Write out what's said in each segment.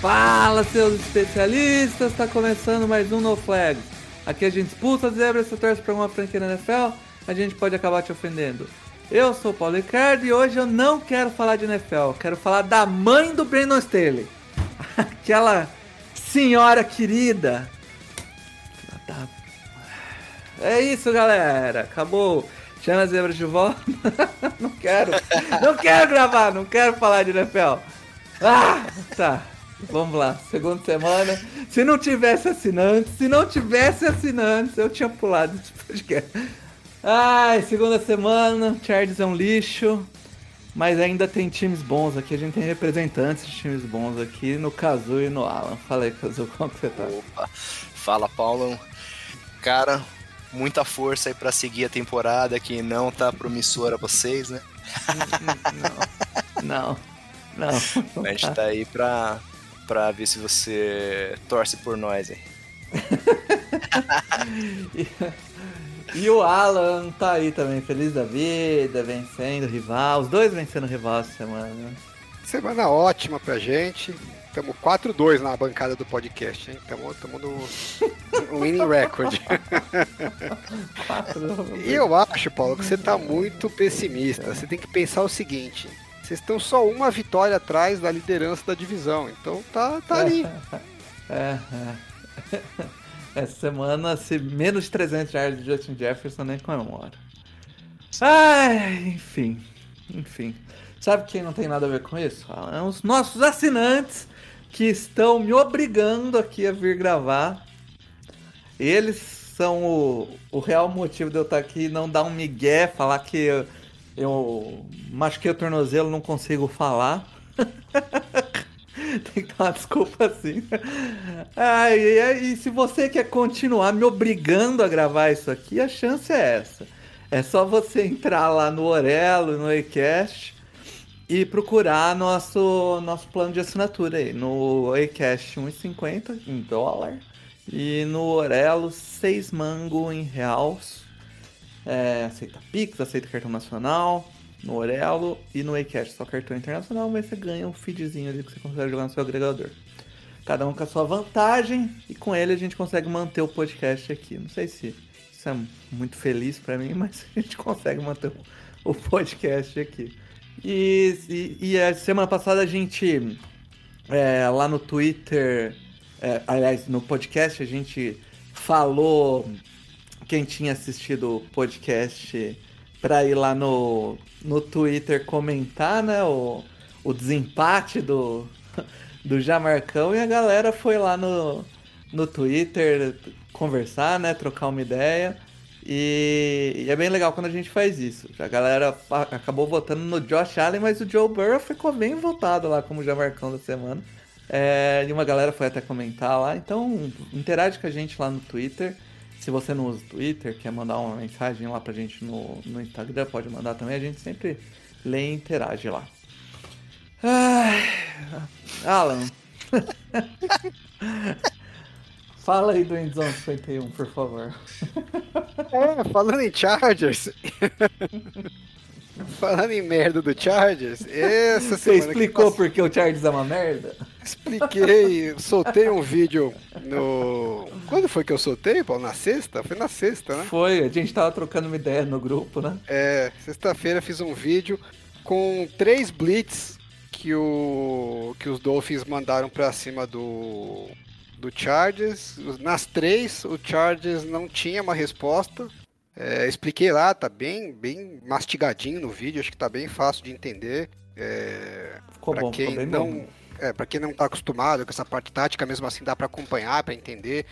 Fala, seus especialistas! Tá começando mais um No Flag. Aqui a gente expulsa as zebras, se torce pra uma franquia na NFL, a gente pode acabar te ofendendo. Eu sou o Paulo Ricardo e hoje eu não quero falar de NFL, quero falar da mãe do Brandon Staley. Aquela senhora querida. É isso, galera. Acabou. Chama as zebras de volta. não quero. Não quero gravar, não quero falar de NFL. Ah, tá. Vamos lá, segunda semana. Se não tivesse assinantes, se não tivesse assinantes, eu tinha pulado esse podcast. Ai, segunda semana, Chargers é um lixo, mas ainda tem times bons aqui. A gente tem representantes de times bons aqui no Kazu e no Alan. Fala aí, Kazu, como você tá? Opa, fala Paulo. Cara, muita força aí pra seguir a temporada que não tá promissora pra vocês, né? Não, não. A gente tá aí pra, pra ver se você torce por nós aí. E, o Alan tá aí também, feliz da vida, vencendo o rival. Os dois vencendo o rival essa semana. né? Semana ótima pra gente. Estamos 4-2 na bancada do podcast, hein? Estamos no, no winning record. E eu acho, Paulo, que você tá muito pessimista. Você tem que pensar o seguinte: vocês estão só uma vitória atrás da liderança da divisão. Então tá, tá ali. É, é. Essa semana, se menos de 300 yards de Justin Jefferson, nem comemora. Ai, enfim. Enfim. Sabe quem não tem nada a ver com isso? Alan? Os nossos assinantes que estão me obrigando aqui a vir gravar. Eles são o, o real motivo de eu estar aqui não dar um migué, falar que eu, eu machuquei o tornozelo não consigo falar. Tem que dar uma desculpa assim. Ai, e, e se você quer continuar me obrigando a gravar isso aqui, a chance é essa. É só você entrar lá no Orelo, no Acast e procurar nosso, nosso plano de assinatura aí. No Acast 1,50 em dólar e no Orelo 6 mango em reais. É, aceita Pix, aceita cartão nacional no Orelo e no Acast só cartão internacional, mas você ganha um feedzinho ali que você consegue jogar no seu agregador. Cada um com a sua vantagem e com ele a gente consegue manter o podcast aqui. Não sei se isso é muito feliz pra mim, mas a gente consegue manter o- o podcast aqui. E, e, e a semana passada a gente é, lá no Twitter, é, aliás, no podcast, a gente falou quem tinha assistido o podcast pra ir lá no, no Twitter comentar, né, o, o desempate do, do Jamarcão e a galera foi lá no, no Twitter conversar, né, trocar uma ideia. E, e é bem legal quando a gente faz isso. A galera acabou votando no Josh Allen, mas o Joe Burrow ficou bem votado lá como Jamarcão da semana. É, e uma galera foi até comentar lá. Então, interage com a gente lá no Twitter. Se você não usa o Twitter, quer mandar uma mensagem lá pra gente no, no Instagram, pode mandar também. A gente sempre lê e interage lá. Ai, Alan. Fala aí do Endzone 51, por favor. É, falando em Chargers. falando em merda do Chargers, essa Você explicou passou- por que o Chargers é uma merda? Expliquei, soltei um vídeo no. Quando foi que eu soltei, Paulo? Na sexta? Foi na sexta, né? Foi, a gente tava trocando uma ideia no grupo, né? É, sexta-feira fiz um vídeo com três blitz que, o, que os Dolphins mandaram pra cima do, do Chargers. Nas três, o Chargers não tinha uma resposta. É, expliquei lá, tá bem, bem mastigadinho no vídeo, acho que tá bem fácil de entender. É, Ficou Pra bom, ficou quem bem não, bom. é, para quem não tá acostumado com essa parte tática, mesmo assim dá para acompanhar, para entender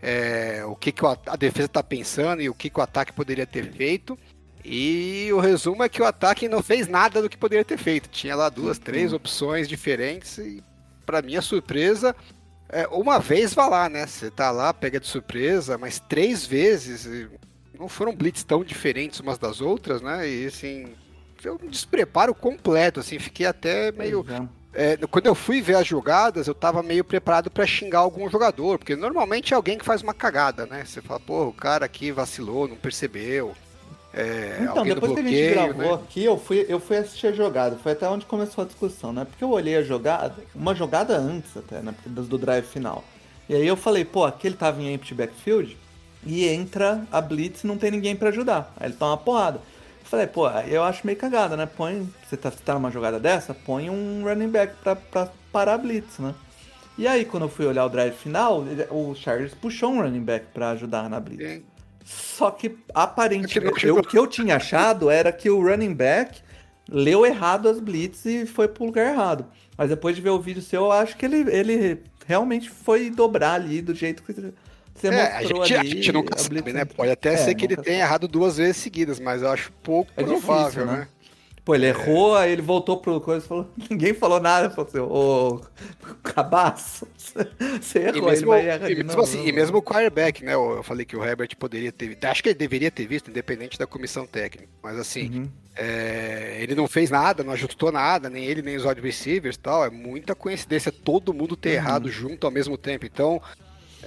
é, o que, que a defesa tá pensando e o que, que o ataque poderia ter feito. E o resumo é que o ataque não fez nada do que poderia ter feito. Tinha lá duas, três opções diferentes e, para minha surpresa, é, uma vez vá lá, né? Você tá lá, pega de surpresa, mas três vezes não foram blitz tão diferentes umas das outras, né? E assim, foi um despreparo completo, assim, fiquei até meio. É, quando eu fui ver as jogadas, eu tava meio preparado para xingar algum jogador, porque normalmente é alguém que faz uma cagada, né? Você fala, pô, o cara aqui vacilou, não percebeu. É, então, depois bloqueio, que a gente gravou né? aqui, eu fui, eu fui assistir a jogada. Foi até onde começou a discussão, né? Porque eu olhei a jogada, uma jogada antes até, né? Do drive final. E aí eu falei, pô, aqui ele tava em empty backfield e entra a blitz e não tem ninguém para ajudar. Aí ele toma uma porrada. Eu falei, pô, eu acho meio cagada, né? Põe, você tá, você tá numa jogada dessa, põe um running back pra, pra parar a blitz, né? E aí, quando eu fui olhar o drive final, o Chargers puxou um running back para ajudar na blitz. Só que aparentemente eu, o que eu tinha achado era que o running back leu errado as blitz e foi pro lugar errado. Mas depois de ver o vídeo seu, eu acho que ele, ele realmente foi dobrar ali do jeito que você é, a gente. A gente nunca sabe, né? Pode até é, ser que ele tenha errado duas vezes seguidas, mas eu acho pouco é provável, difícil, né? né? Pô, ele errou, aí ele voltou pro coisa e falou. Ninguém falou nada. Falou assim, ô, cabaço, você errou, mesmo, ele vai errar e, mesmo, assim, e mesmo o quarterback, né? Eu falei que o Herbert poderia ter. Acho que ele deveria ter visto, independente da comissão técnica. Mas assim, uhum. é, ele não fez nada, não ajustou nada, nem ele, nem os wide receivers e tal. É muita coincidência todo mundo ter uhum. errado junto ao mesmo tempo. Então,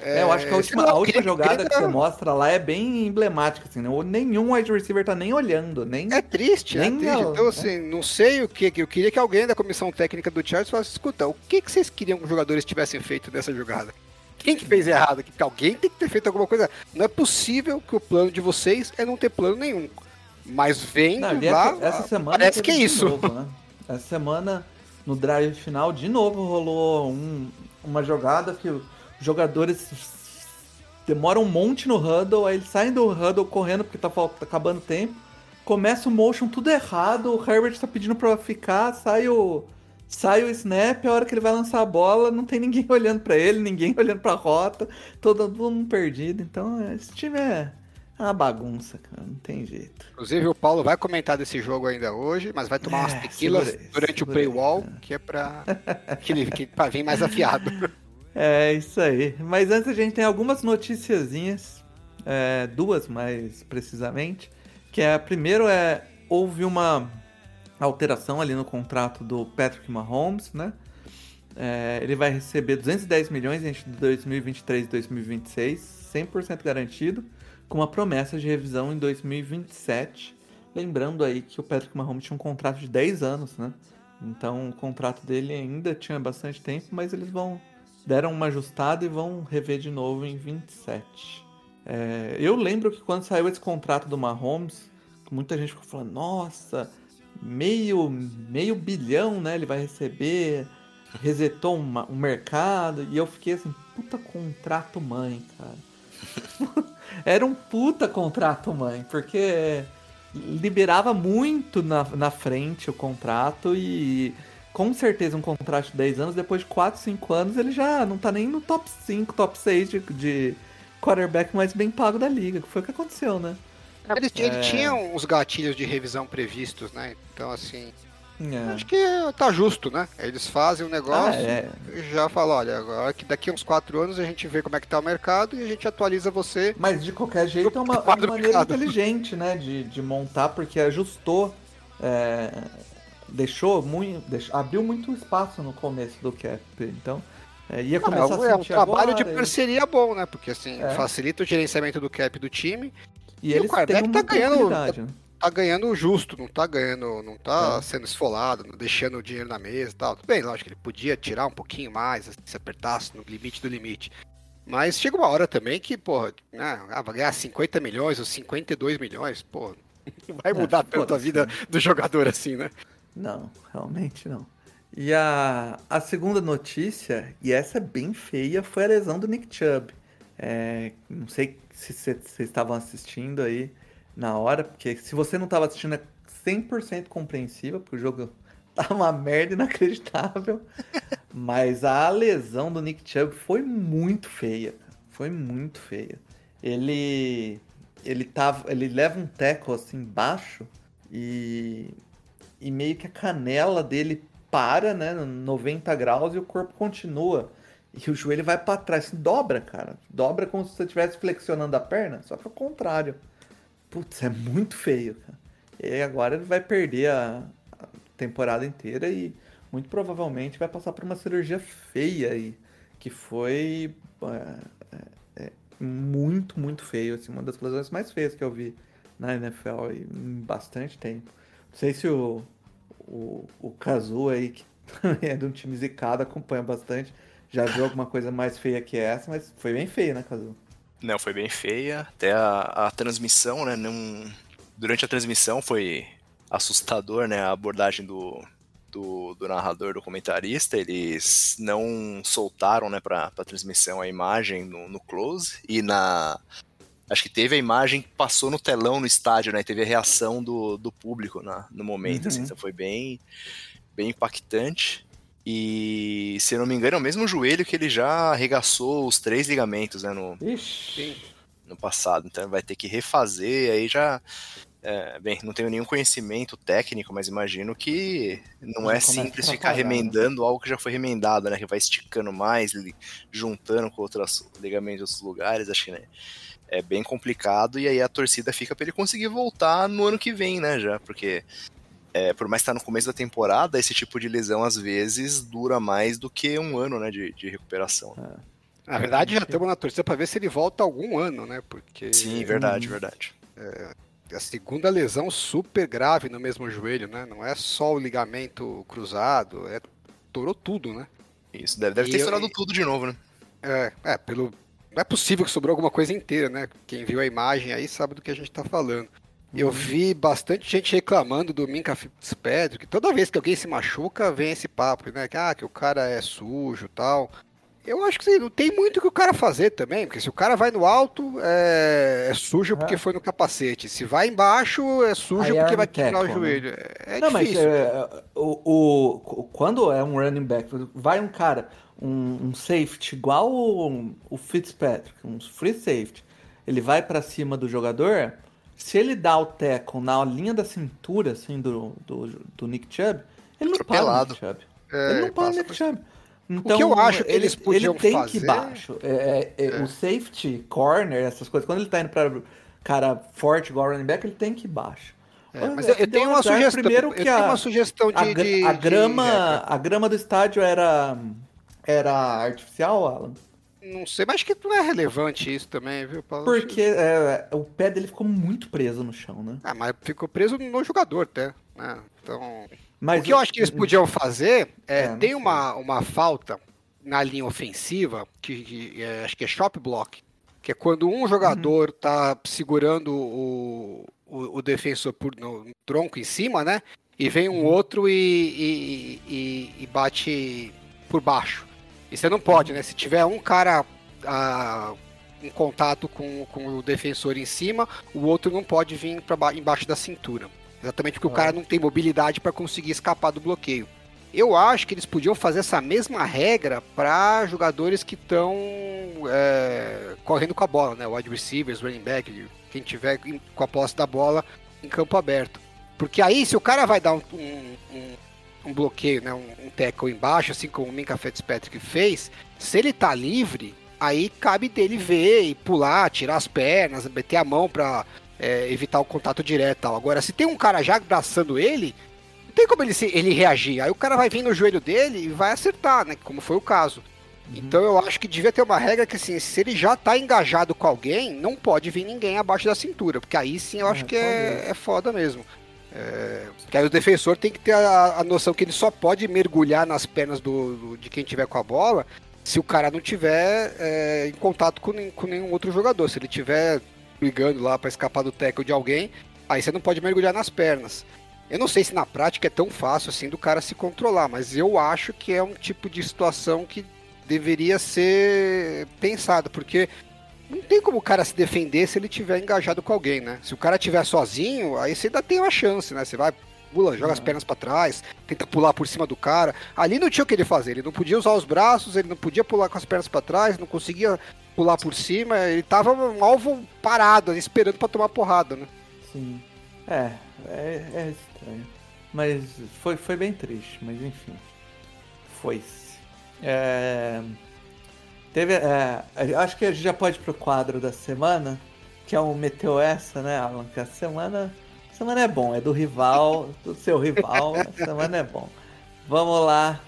é, eu acho que a última, a última jogada que você mostra lá é bem emblemática, assim, né? Nenhum wide receiver tá nem olhando, nem. É triste, nem é triste. Então, né? assim, não sei o que. Eu queria que alguém da comissão técnica do Chargers falasse, escuta, o que, que vocês queriam que os jogadores tivessem feito nessa jogada? Quem que fez errado? Que alguém tem que ter feito alguma coisa. Não é possível que o plano de vocês é não ter plano nenhum. Mas vem lá, essa, essa semana parece que é isso. Novo, né? Essa semana, no drive final, de novo rolou um, uma jogada que jogadores demoram um monte no huddle, aí eles saem do huddle correndo porque tá, tá acabando tempo. Começa o motion tudo errado, o Herbert tá pedindo pra ficar, sai o, sai o snap, a hora que ele vai lançar a bola, não tem ninguém olhando para ele, ninguém olhando pra rota, todo, mundo perdido. Então, esse time é uma bagunça, cara, não tem jeito. Inclusive, o Paulo vai comentar desse jogo ainda hoje, mas vai tomar é, umas tequilas durante o paywall, que é pra, que, que, pra vir mais afiado. É isso aí. Mas antes a gente tem algumas noticiazinhas, é, duas mais precisamente, que é primeiro é houve uma alteração ali no contrato do Patrick Mahomes, né? É, ele vai receber 210 milhões entre 2023 e 2026, 100% garantido, com uma promessa de revisão em 2027. Lembrando aí que o Patrick Mahomes tinha um contrato de 10 anos, né? Então o contrato dele ainda tinha bastante tempo, mas eles vão deram uma ajustada e vão rever de novo em 27. É, eu lembro que quando saiu esse contrato do Mahomes, muita gente ficou falando, nossa, meio, meio bilhão, né? Ele vai receber, resetou uma, um mercado, e eu fiquei assim, puta contrato mãe, cara. Era um puta contrato mãe, porque liberava muito na, na frente o contrato e com certeza um contrato de 10 anos, depois de 4, 5 anos, ele já não tá nem no top 5, top 6 de, de quarterback mais bem pago da liga, que foi o que aconteceu, né? Ele, é... ele tinha uns gatilhos de revisão previstos, né? Então, assim. É. Acho que tá justo, né? Eles fazem um negócio ah, é. e já falam, olha, agora que daqui a uns 4 anos a gente vê como é que tá o mercado e a gente atualiza você. Mas de qualquer jeito é uma, é uma maneira inteligente, né? De, de montar, porque ajustou. É, deixou muito. Deixou, abriu muito espaço no começo do cap. Então. É, ia começar é, a é um trabalho agora, de parceria e... bom, né? Porque assim, é. facilita o gerenciamento do cap do time. E, e eles o quarterback tá ganhando. Tá, tá ganhando justo, não tá ganhando, não tá é. sendo esfolado, deixando o dinheiro na mesa e tal. Tudo bem, lógico, ele podia tirar um pouquinho mais, se apertasse no limite do limite. Mas chega uma hora também que, pô, né, ah, vai ganhar 50 milhões ou 52 milhões, pô, não vai é, mudar tanto a vida do jogador assim, né? Não, realmente não. E a, a segunda notícia, e essa é bem feia, foi a lesão do Nick Chubb. É, não sei se vocês estavam assistindo aí na hora, porque se você não estava assistindo é 100% compreensível, porque o jogo tá uma merda inacreditável. Mas a lesão do Nick Chubb foi muito feia, foi muito feia. Ele ele, tava, ele leva um teco assim baixo e, e meio que a canela dele para, né, 90 graus e o corpo continua. E o joelho vai para trás, assim, dobra, cara. Dobra como se você estivesse flexionando a perna, só que ao contrário. Putz, é muito feio, cara. E agora ele vai perder a, a temporada inteira e muito provavelmente vai passar por uma cirurgia feia aí, que foi é, é, muito, muito feio, assim, uma das lesões mais feias que eu vi na NFL em bastante tempo. Sei se o, o, o Kazu aí, que também é de um time zicado, acompanha bastante, já viu alguma coisa mais feia que essa, mas foi bem feia, né, Kazu? Não, foi bem feia. Até a, a transmissão, né? Não... Durante a transmissão foi assustador, né? A abordagem do, do, do, narrador, do comentarista, eles não soltaram, né, pra, pra transmissão a imagem no, no, close e na. Acho que teve a imagem que passou no telão no estádio, né? Teve a reação do, do público na, no momento, uhum. assim, então foi bem, bem impactante. E, se eu não me engano, é o mesmo joelho que ele já arregaçou os três ligamentos, né, no, Ixi. no passado. Então vai ter que refazer, aí já é, bem, não tenho nenhum conhecimento técnico, mas imagino que não é simples ficar né? remendando algo que já foi remendado, né? Que vai esticando mais, juntando com outros ligamentos de outros lugares, acho que né, é bem complicado. E aí a torcida fica para ele conseguir voltar no ano que vem, né? Já, porque é, por mais que tá no começo da temporada, esse tipo de lesão às vezes dura mais do que um ano, né? De, de recuperação. É. Na verdade, já estamos na torcida para ver se ele volta algum ano, né? Porque. Sim, verdade, verdade. É, a segunda lesão super grave no mesmo joelho, né? Não é só o ligamento cruzado, é torou tudo, né? Isso, deve, deve ter estourado tudo de novo, né? É, é, pelo. Não é possível que sobrou alguma coisa inteira, né? Quem viu a imagem aí sabe do que a gente tá falando. Eu uhum. vi bastante gente reclamando do Minka Fitzpatrick. Toda vez que alguém se machuca, vem esse papo, né? Que, ah, que o cara é sujo tal. Eu acho que não tem muito que o cara fazer também, porque se o cara vai no alto, é, é sujo porque é. foi no capacete. Se vai embaixo, é sujo Aí porque é vai quebrar o né? joelho. Né? É, não, difícil. Mas, é, o, o, quando é um running back, vai um cara, um, um safety igual o, o Fitzpatrick, um free safety, ele vai para cima do jogador, se ele dá o tackle na linha da cintura, assim, do, do, do Nick Chubb, ele não para o Nick Chubb. ele não para o Nick Chubb. Então, o que eu acho que eles podiam ele tem fazer... que ir baixo. É, é, é. O safety, corner, essas coisas, quando ele tá indo pra cara forte igual running back, ele tem que ir baixo. É, mas eu, eu tenho uma sugestão. Primeiro que a, uma sugestão de, a, de, a grama, de... a grama do estádio era era artificial, Alan? Não sei, mas acho que não é relevante isso também, viu, Paulo? Porque é, o pé dele ficou muito preso no chão, né? Ah, mas ficou preso no jogador até. Né? Então. Mas o que eu acho que eles podiam fazer é, é tem uma, uma falta na linha ofensiva, que, que é, acho que é shop block, que é quando um jogador uhum. tá segurando o, o, o, defensor por, no, no, tronco em cima, né? E vem um uhum. outro e, e, e, e, bate por baixo. E você não pode, né? Se tiver um cara ah, em contato com, com o defensor em cima, o outro não pode vir para embaixo da cintura. Exatamente porque ah. o cara não tem mobilidade para conseguir escapar do bloqueio. Eu acho que eles podiam fazer essa mesma regra para jogadores que estão é, correndo com a bola, né? Wide receivers, running back, quem tiver com a posse da bola em campo aberto. Porque aí, se o cara vai dar um, um, um, um bloqueio, né? um, um tackle embaixo, assim como o Minka Fitzpatrick fez, se ele tá livre, aí cabe dele ver e pular, tirar as pernas, meter a mão para é, evitar o contato direto tal. Agora, se tem um cara já abraçando ele, não tem como ele, se, ele reagir. Aí o cara vai vir no joelho dele e vai acertar, né? Como foi o caso. Uhum. Então eu acho que devia ter uma regra que assim, se ele já tá engajado com alguém, não pode vir ninguém abaixo da cintura. Porque aí sim eu acho é, que é, é foda mesmo. É, porque aí o defensor tem que ter a, a, noção que ele só pode mergulhar nas pernas do, do, de quem tiver com a bola se o cara não tiver é, em contato com, com nenhum outro jogador. Se ele tiver brigando lá para escapar do tackle de alguém, aí você não pode mergulhar nas pernas. Eu não sei se na prática é tão fácil assim do cara se controlar, mas eu acho que é um tipo de situação que deveria ser pensada, porque não tem como o cara se defender se ele tiver engajado com alguém, né? Se o cara tiver sozinho, aí você ainda tem uma chance, né? Você vai pula, joga as pernas para trás, tenta pular por cima do cara. Ali não tinha o que ele fazer, ele não podia usar os braços, ele não podia pular com as pernas para trás, não conseguia pular por cima, ele tava um alvo parado, esperando para tomar porrada, né? Sim. É, é, é estranho. Mas foi, foi bem triste, mas enfim. Foi-se. É... Teve. É... Acho que a gente já pode ir pro quadro da semana, que é o Meteu Essa, né, Alan? Que a semana. A semana é bom, é do rival, do seu rival, a semana é bom. Vamos lá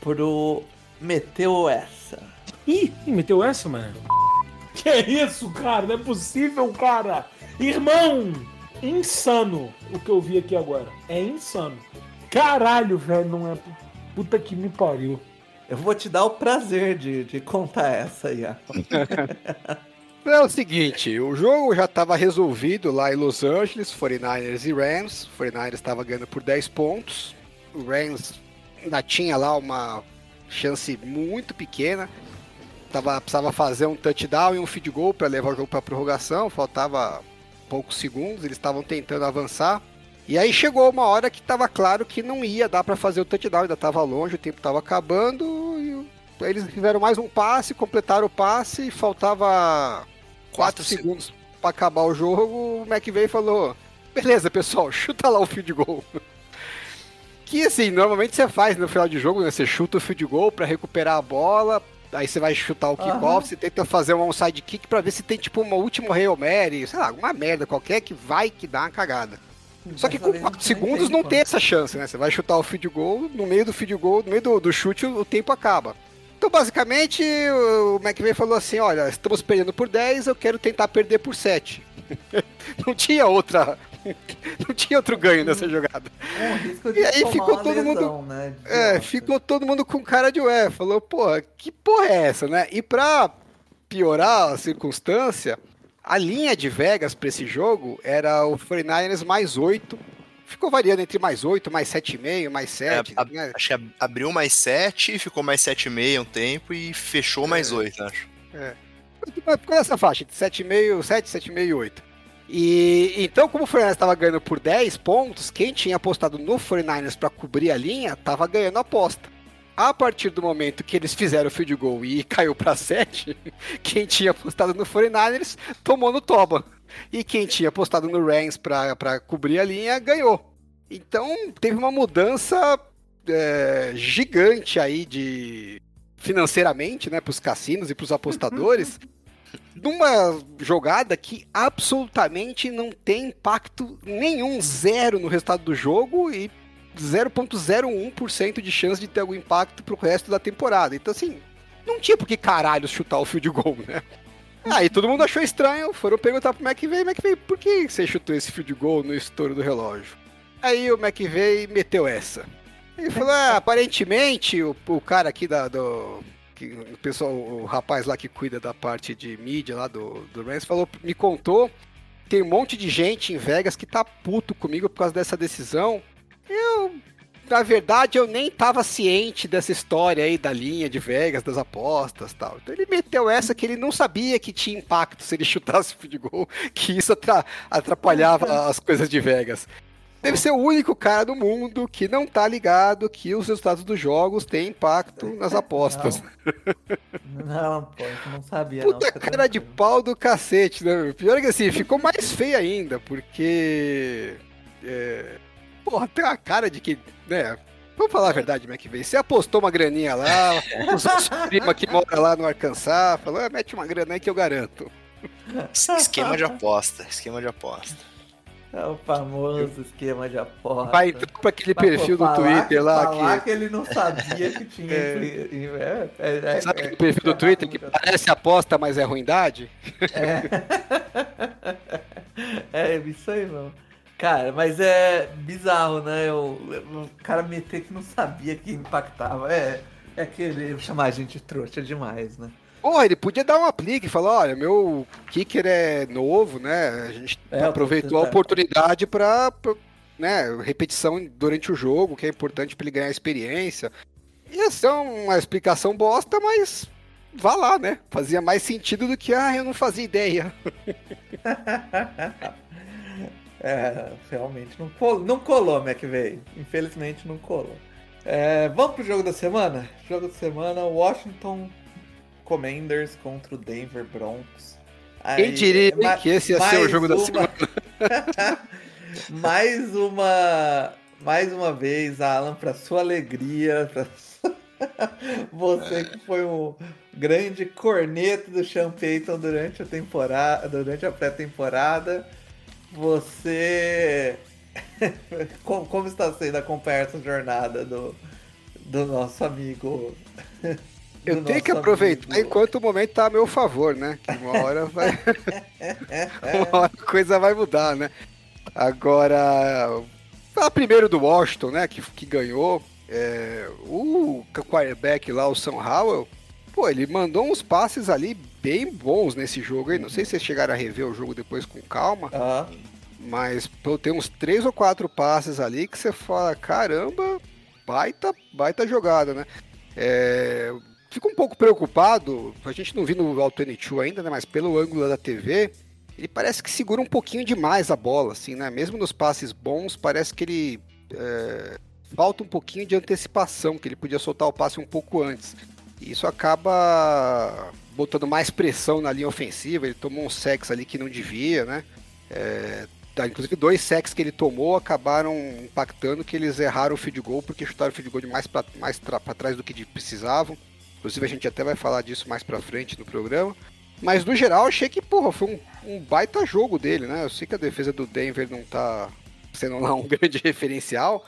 pro Meteu Essa. Ih, meteu essa, mano? Que isso, cara? Não é possível, cara! Irmão! Insano o que eu vi aqui agora. É insano. Caralho, velho, não é. Puta que me pariu. Eu vou te dar o prazer de, de contar essa aí. É o seguinte, o jogo já estava resolvido lá em Los Angeles, 49ers e Rams. O 49ers estava ganhando por 10 pontos. O Rams ainda tinha lá uma chance muito pequena. Tava, precisava fazer um touchdown e um field goal para levar o jogo para prorrogação. Faltava poucos segundos, eles estavam tentando avançar. E aí chegou uma hora que estava claro que não ia dar para fazer o touchdown, ainda estava longe, o tempo estava acabando. E eles tiveram mais um passe, completaram o passe e faltava 4 Quatro segundos para acabar o jogo. O McVay falou: beleza, pessoal, chuta lá o field goal. Que assim, normalmente você faz no final de jogo, né? Você chuta o field goal para recuperar a bola, aí você vai chutar o kickoff, Aham. você tenta fazer um onside kick para ver se tem tipo uma última Hail Mary, sei lá, alguma merda qualquer que vai que dá uma cagada. Só que com vez 4 não segundos não tem essa chance, né? Você vai chutar o field goal, no meio do field goal, no meio do, do chute, o, tempo acaba. Então, basicamente, o McVay falou assim: olha, estamos perdendo por 10, eu quero tentar perder por 7. não tinha outra. Não tinha outro ganho nessa jogada. Com risco de E aí ficou todo mundo- lesão, né? É, ficou todo mundo com cara de ué. Falou, porra, que porra é essa, né? E pra piorar a circunstância, a linha de Vegas pra esse jogo era o 49ers mais 8. Ficou variando entre mais 8, mais 7,5, mais 7. É, né? Acho que ab- abriu mais 7, ficou mais 7,5 um tempo e fechou mais 8, acho. Ficou nessa faixa, entre 7,5, 7, 7,5 e 8. E então, como o 49ers estava ganhando por 10 pontos, quem tinha apostado no 49ers para cobrir a linha estava ganhando a aposta. A partir do momento que eles fizeram o field goal e caiu para 7, quem tinha apostado no 49ers tomou no toba. E quem tinha apostado no Rams para cobrir a linha ganhou. Então teve uma mudança é, gigante aí de financeiramente, né, para os cassinos e para os apostadores, numa jogada que absolutamente não tem impacto nenhum, zero no resultado do jogo e 0.01% de chance de ter algum impacto pro resto da temporada. Então, assim, não tinha por que caralho chutar o field goal, né? Aí todo mundo achou estranho, foram perguntar pro McVay, McVay, por que você chutou esse field goal no estouro do relógio? Aí o McVay meteu essa. Ele falou, ah, aparentemente o, o cara aqui da, do, que o pessoal, o rapaz lá que cuida da parte de mídia lá do, do Rams falou, me contou, tem um monte de gente em Vegas que tá puto comigo por causa dessa decisão. Eu, na verdade, eu nem tava ciente dessa história aí da linha de Vegas, das apostas tal. Então ele meteu essa que ele não sabia que tinha impacto se ele chutasse o field goal, que isso atra- atrapalhava as coisas de Vegas. Deve ser o único cara do mundo que não tá ligado que os resultados dos jogos têm impacto nas apostas. Não, pô, eu não sabia. Puta não, cara de tranquilo. pau do cacete, né? Pior que assim, ficou mais feio ainda, porque. É, porra, tem uma cara de que. Né? Vamos falar a verdade, McVeigh. Você apostou uma graninha lá, sua prima que mora lá no Arkansas, falou, ah, mete uma grana aí que eu garanto. Es- Esquema de aposta, esquema de aposta. É o famoso esquema de aposta. Vai entrar pra aquele Pra, pô, perfil do falar Twitter lá falar que. que ele não sabia que tinha. É. é, é, é, Sabe é, aquele perfil do é, Twitter que é, parece aposta, mas é ruindade? É, isso aí, mano. Cara, mas é bizarro, né? O, o cara meter que não sabia que impactava. É, é querer chamar a gente trouxa demais, né? Porra, ele podia dar um aplique e falar, olha, meu kicker é novo, né? A gente É, aproveitou a oportunidade pra, pra, né, repetição durante o jogo, que é importante pra ele ganhar experiência. Ia ser uma explicação bosta, mas vá lá, né? Fazia mais sentido do que, ah, eu não fazia ideia. É, realmente não colou, não colou, McVeigh. Infelizmente não colou. É, vamos pro jogo da semana? Jogo da semana, Washington Commanders contra o Denver Broncos. Aí, Quem diria é, que esse ia ser o jogo uma... da semana? mais uma mais uma vez, Alan, para sua alegria, você que foi um grande corneto do Sean Payton durante a temporada, durante a pré-temporada, você como, como, está sendo acompanhar essa jornada do, do nosso amigo? Do Eu tenho que aproveitar amigo. enquanto o momento está a meu favor, né? Que uma hora vai. uma hora a coisa vai mudar, né? Agora, a primeiro do Washington, né? Que, que ganhou. É, o quarterback lá, o Sam Howell, pô, ele mandou uns passes ali bem bons nesse jogo aí. Não sei se vocês chegaram a rever o jogo depois com calma. Uhum. Mas pô, tem uns três ou quatro passes ali que você fala, caramba, baita, baita jogada, né? É, fico um pouco preocupado, a gente não viu no All 22 ainda, né? Mas pelo ângulo da TV, ele parece que segura um pouquinho demais a bola, assim, né? Mesmo nos passes bons, parece que ele é, falta um pouquinho de antecipação, que ele podia soltar o passe um pouco antes. E isso acaba botando mais pressão na linha ofensiva. Ele tomou um sex ali que não devia, né? É, Tá, inclusive, dois sacks que ele tomou acabaram impactando que eles erraram o field goal porque chutaram o field goal de mais para mais trás do que precisavam. Inclusive, a gente até vai falar disso mais para frente no programa. Mas, no geral, achei que, porra, foi um, um, baita jogo dele, né? Eu sei que a defesa do Denver não tá sendo lá um grande referencial,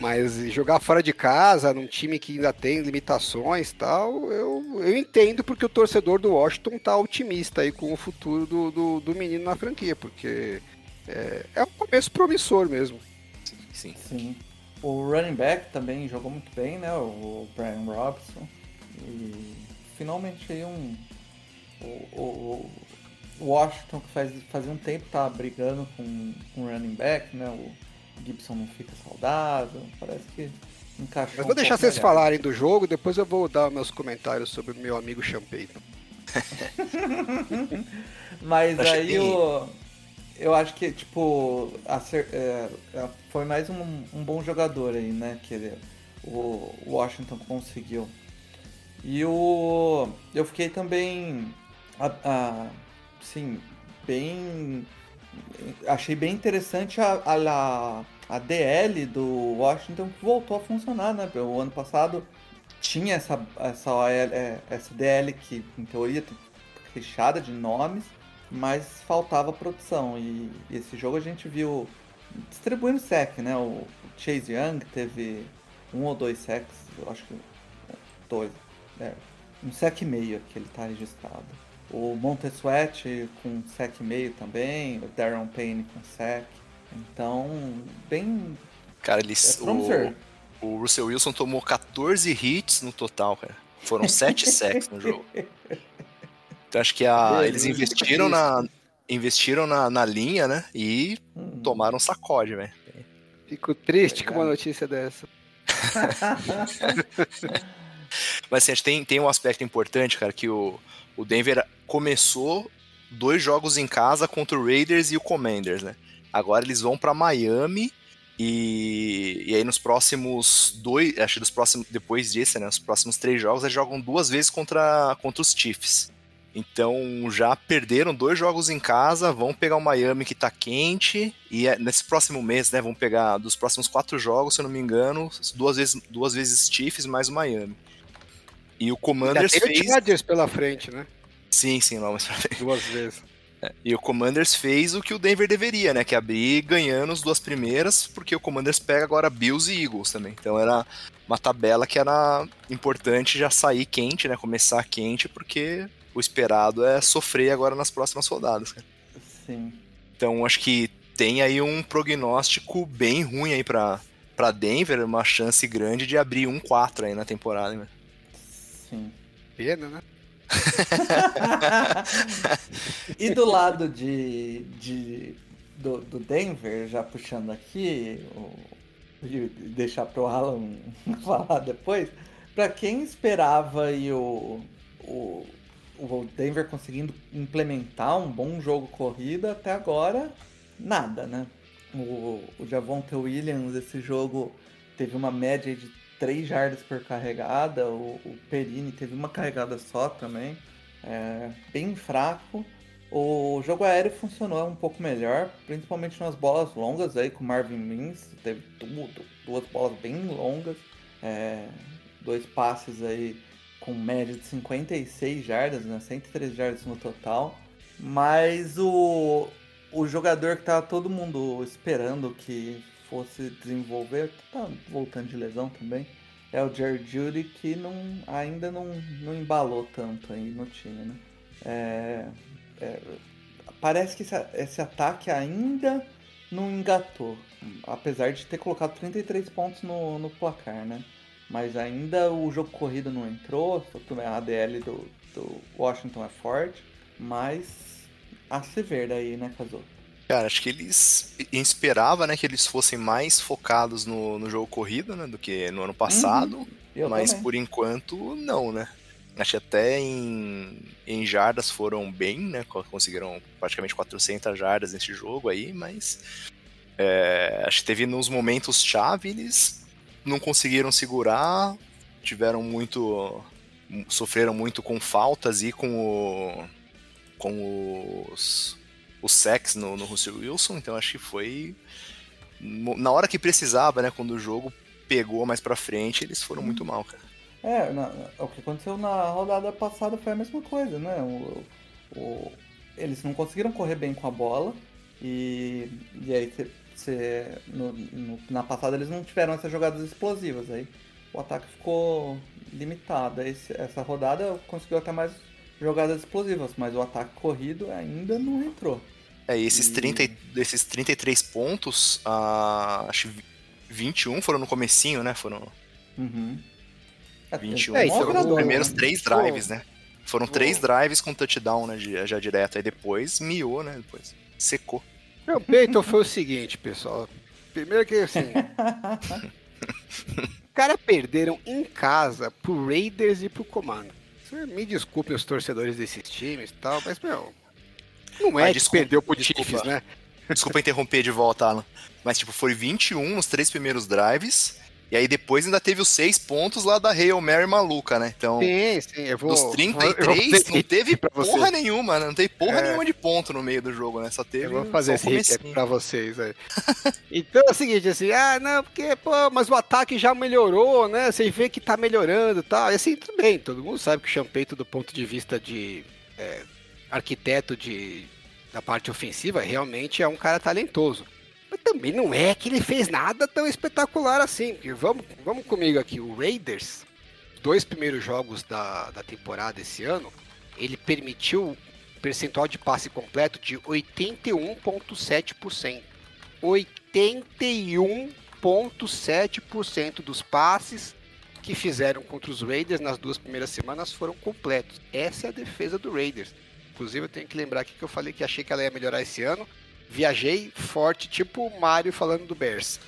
mas jogar fora de casa, num time que ainda tem limitações tal, eu, eu entendo porque o torcedor do Washington tá otimista aí com o futuro do, do, do menino na franquia, porque é, é um começo promissor mesmo. Sim. Sim. O running back também jogou muito bem, né? O Brian Robson. E finalmente aí um. O, o, o Washington, que faz, fazia um tempo tava brigando com, com o running back, né? O Gibson não fica saudável. Parece que encaixou. Mas vou um deixar vocês melhor. falarem do jogo, depois eu vou dar meus comentários sobre o meu amigo Champeito. Mas aí o eu acho que, tipo, a, é, é, foi mais um, um, bom jogador aí, né? Que ele, o Washington conseguiu. E o, eu fiquei também, a, a, sim, bem. Achei bem interessante a, a, a DL do Washington que voltou a funcionar, né? O ano passado tinha essa, essa, é, essa DL que, em teoria, fechada de nomes mas faltava produção. E, esse jogo a gente viu distribuindo sec, né? O Chase Young teve um ou dois secs, eu acho que dois, é, um sec e meio que ele está registrado. O Montessuet com sec e meio também, o Darren Payne com sec. Então, bem. Cara, eles. É o, o Russell Wilson tomou 14 hits no total, cara. Foram 7 secs no jogo. Então acho que a, eles investiram na, investiram na, na linha, né? E hum. tomaram sacode, velho. Fico triste com uma notícia dessa. Mas assim, a gente tem, tem um aspecto importante, cara, que o, o Denver começou dois jogos em casa contra o Raiders e o Commanders, né? Agora eles vão para Miami e, e aí nos próximos dois, acho que dos próximos, depois disso, né? Os próximos três jogos eles jogam duas vezes contra, contra os Chiefs. Então já perderam dois jogos em casa, vão pegar o Miami que tá quente, e é, nesse próximo mês, né, vão pegar dos próximos quatro jogos, se eu não me engano, duas vezes, duas vezes Chiefs mais o Miami. E o Commanders Já fez... o Chargers pela frente, né? Sim, sim, lá mais pra frente. Duas vezes. É, e o Commanders fez o que o Denver deveria, né? Que é abrir ganhando as duas primeiras, porque o Commanders pega agora Bills e Eagles também. Então era uma tabela que era importante já sair quente, né? Começar quente, porque o esperado é sofrer agora nas próximas rodadas, cara. Sim. Então acho que tem aí um prognóstico bem ruim aí pra, pra Denver, uma chance grande de abrir um 4 aí na temporada, né? Sim. Pena, né? e do lado de, de do, do, Denver, já puxando aqui, o, deixar pro Alan falar depois, para quem esperava aí o, o, o Denver conseguindo implementar um bom jogo corrida, até agora, nada, né? O, o Javonte Williams, esse jogo, teve uma média de 3 jardas por carregada. O, o Perini teve uma carregada só também. É, bem fraco. O jogo aéreo funcionou um pouco melhor, principalmente nas bolas longas aí com Marvin Mims, teve tudo, duas bolas bem longas, é, dois passes aí com média de 56 jardas, né, 103 jardas no total. Mas o, o jogador que tava todo mundo esperando que fosse desenvolver, tá voltando de lesão também, é o Jared Judy, que não, ainda não, não embalou tanto aí no time, né? É, é, parece que esse, esse, ataque ainda não engatou, apesar de ter colocado 33 pontos no, no placar, né? Mas ainda o jogo corrido não entrou, a ADL do, do Washington é forte, mas a se ver daí, né, Kazu? Cara, acho que eles esperava, né, que eles fossem mais focados no, no jogo corrido, né, do que no ano passado. Uhum. Mas também. por enquanto não, né? Acho que até em, em jardas foram bem, né? Conseguiram praticamente 400 jardas nesse jogo aí, mas é, acho que teve nos momentos chave eles não conseguiram segurar, tiveram muito, sofreram muito com faltas e com o, com os os sacks no, no Russell Wilson, então acho que foi na hora que precisava, né, quando o jogo pegou mais para frente, eles foram muito mal, cara. É, na, o que aconteceu na rodada passada foi a mesma coisa, né? O, o, eles não conseguiram correr bem com a bola e, e aí cê, cê, no, no, na passada eles não tiveram essas jogadas explosivas. Aí o ataque ficou limitado. Esse, essa rodada conseguiu até mais jogadas explosivas, mas o ataque corrido ainda não entrou. É, e esses, e... 30, esses 33 pontos, uh, acho que 21 foram no comecinho, né? Foram. Uhum. 21 é, foram os primeiros três drives, né? Foram três drives com touchdown, né? Já direto. Aí depois miou, né? Depois secou. Meu Peyton foi o seguinte, pessoal. Primeiro que assim. Os caras perderam em casa pro Raiders e pro Comando. Me desculpe os torcedores desses times e tal, mas, meu. Não é que perdeu pro Chiefs, né? Desculpa interromper de volta, Alan. Mas, tipo, foi 21 nos três primeiros drives. E aí depois ainda teve os seis pontos lá da Hail Mary maluca, né? Então, sim, sim, eu vou, dos 33 não teve porra nenhuma, né? Não teve porra é. nenhuma de ponto no meio do jogo, né? Só teve. Eu vou fazer esse recap pra vocês aí. então é o seguinte, assim, ah, não, porque, pô, mas o ataque já melhorou, né? Você vê que tá melhorando e tal. E assim, tudo bem, todo mundo sabe que o Champeito, do ponto de vista de é, arquiteto de, da parte ofensiva, realmente é um cara talentoso. Mas também não é que ele fez nada tão espetacular assim. Porque vamos, vamos comigo aqui, o Raiders, dois primeiros jogos da, da temporada esse ano, ele permitiu percentual de passe completo de 81,7%. 81,7% dos passes que fizeram contra os Raiders nas duas primeiras semanas foram completos. Essa é a defesa do Raiders. Inclusive, eu tenho que lembrar aqui que eu falei que achei que ela ia melhorar esse ano viajei forte, tipo Mario falando do Bears.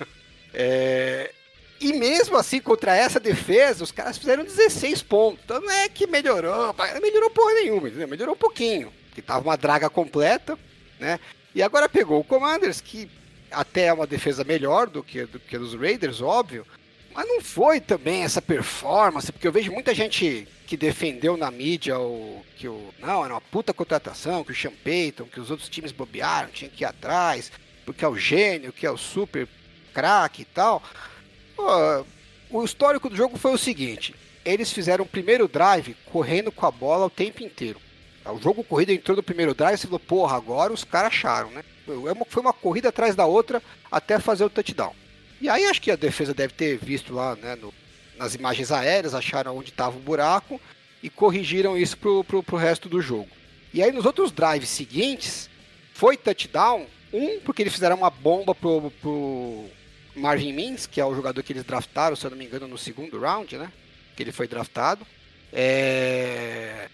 É... E mesmo assim, contra essa defesa, os caras fizeram 16 pontos. Então não é que melhorou, melhorou porra nenhuma, entendeu? melhorou um pouquinho. Que tava uma draga completa, né? E agora pegou o Commanders, que até é uma defesa melhor do que, do que dos Raiders, óbvio. Mas não foi também essa performance, porque eu vejo muita gente que defendeu na mídia o que o não era uma puta contratação, que o Sean Payton, que os outros times bobearam, tinha que ir atrás, porque é o gênio, que é o super craque e tal. Pô, o histórico do jogo foi o seguinte: eles fizeram o primeiro drive correndo com a bola o tempo inteiro. O jogo corrido entrou no primeiro drive e falou, porra, agora os caras acharam, né? Foi uma corrida atrás da outra até fazer o touchdown. E aí acho que a defesa deve ter visto lá, né, no, nas imagens aéreas, acharam onde estava o buraco e corrigiram isso pro, pro, pro resto do jogo. E aí nos outros drives seguintes, foi touchdown, um porque eles fizeram uma bomba pro, pro Marvin Mims, que é o jogador que eles draftaram, se eu não me engano, no segundo round, né? Que ele foi draftado. É...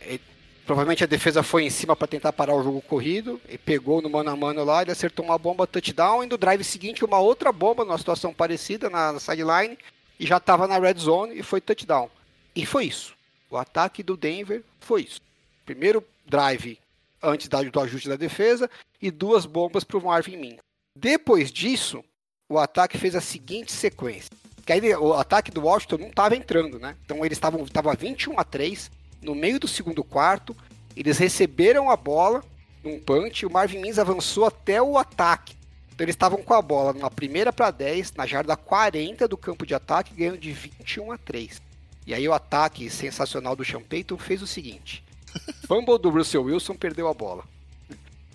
Provavelmente a defesa foi em cima para tentar parar o jogo corrido e pegou no mano a mano lá, ele acertou uma bomba touchdown e no drive seguinte uma outra bomba numa situação parecida na, na sideline e já estava na red zone e foi touchdown. E foi isso. O ataque do Denver foi isso. Primeiro drive antes do ajuste da defesa e duas bombas para o Marvin Mims. Depois disso, o ataque fez a seguinte sequência. Que aí o ataque do Washington não estava entrando, né? Então eles estavam tava 21 a 3 no meio do segundo quarto. Eles receberam a bola num punch, o Marvin Mims avançou até o ataque. Então eles estavam com a bola na primeira para 10, na jarda 40 do campo de ataque, ganhando de 21 a 3. E aí o ataque sensacional do Sean Payton fez o seguinte: fumble do Russell Wilson perdeu a bola.